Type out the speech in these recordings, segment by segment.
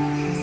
Thank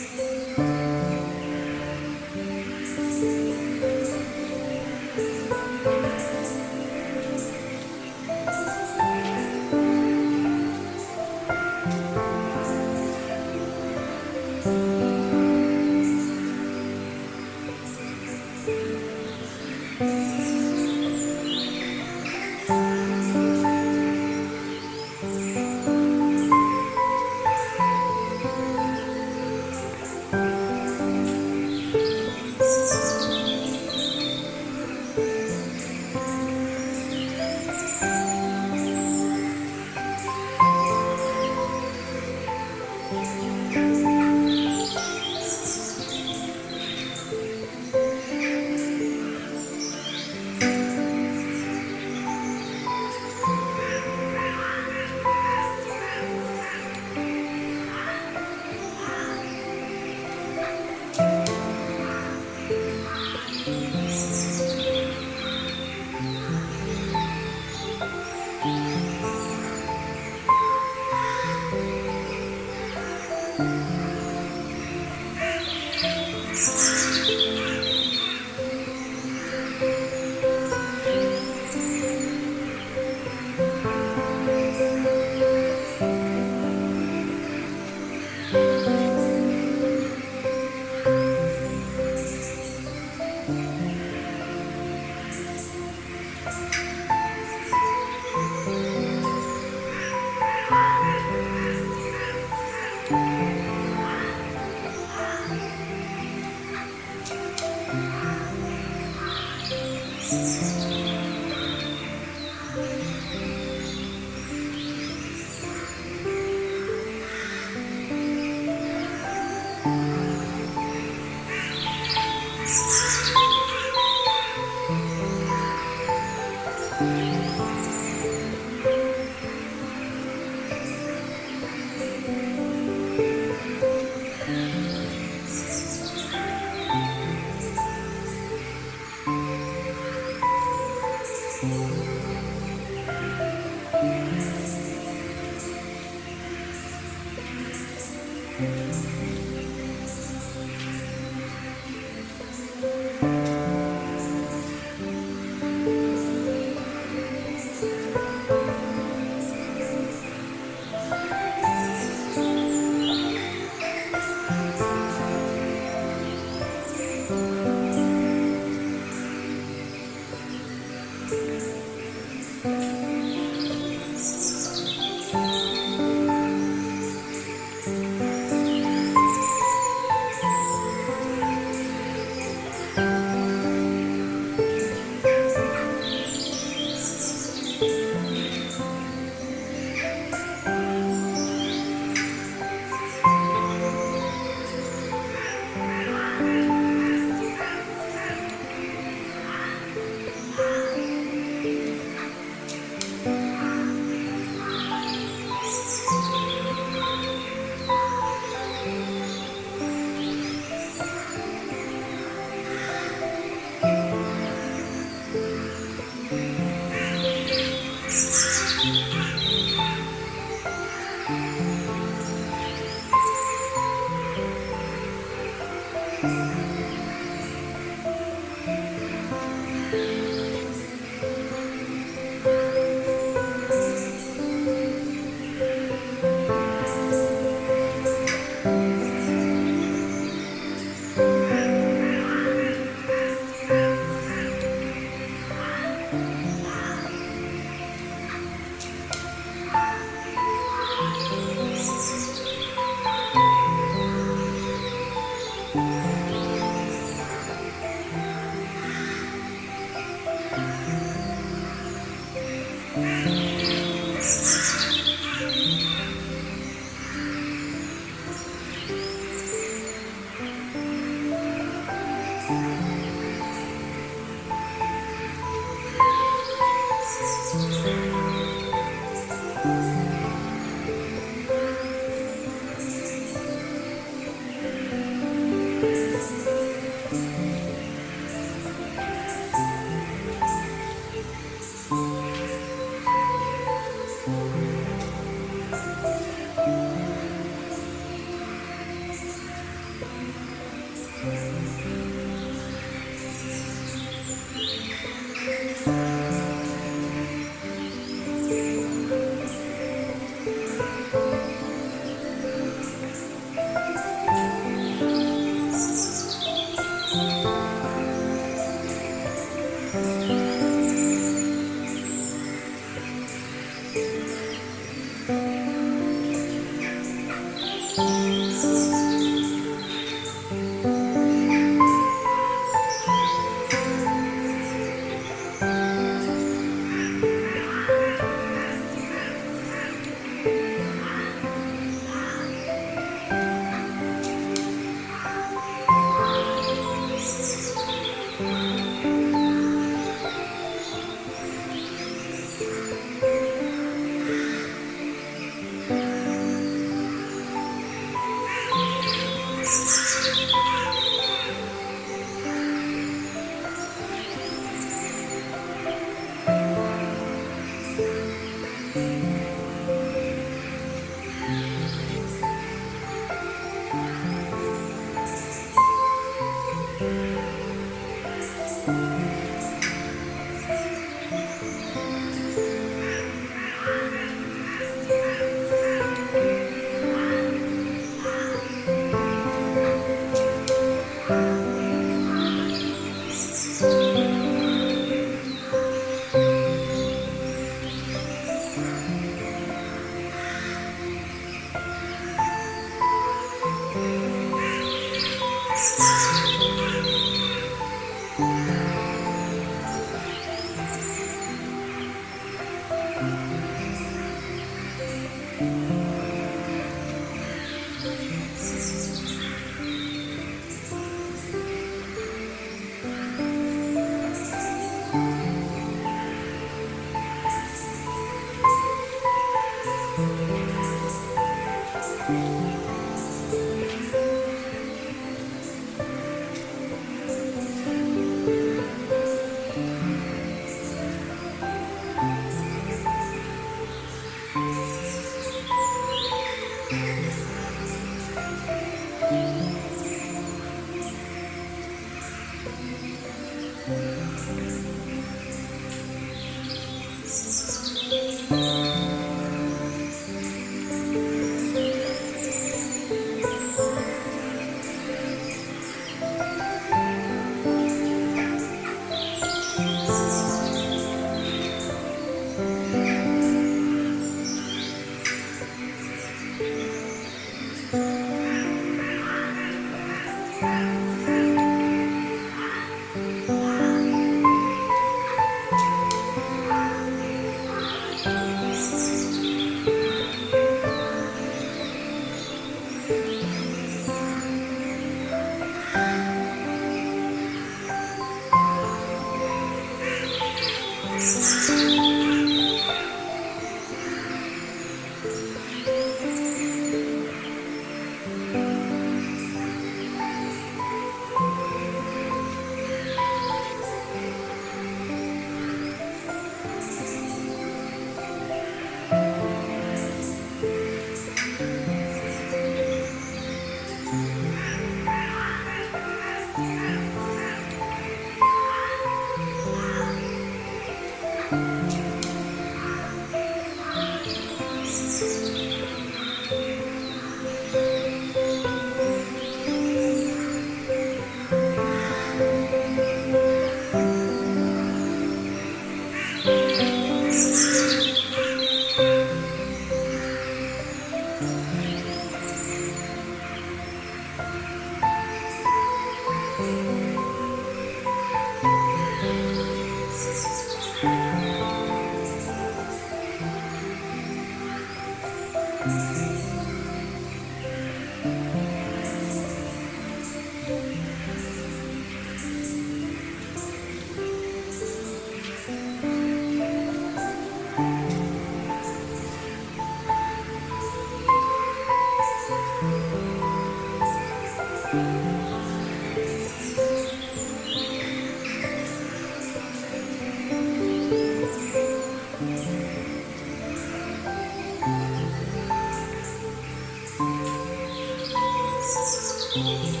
Thank.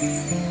Música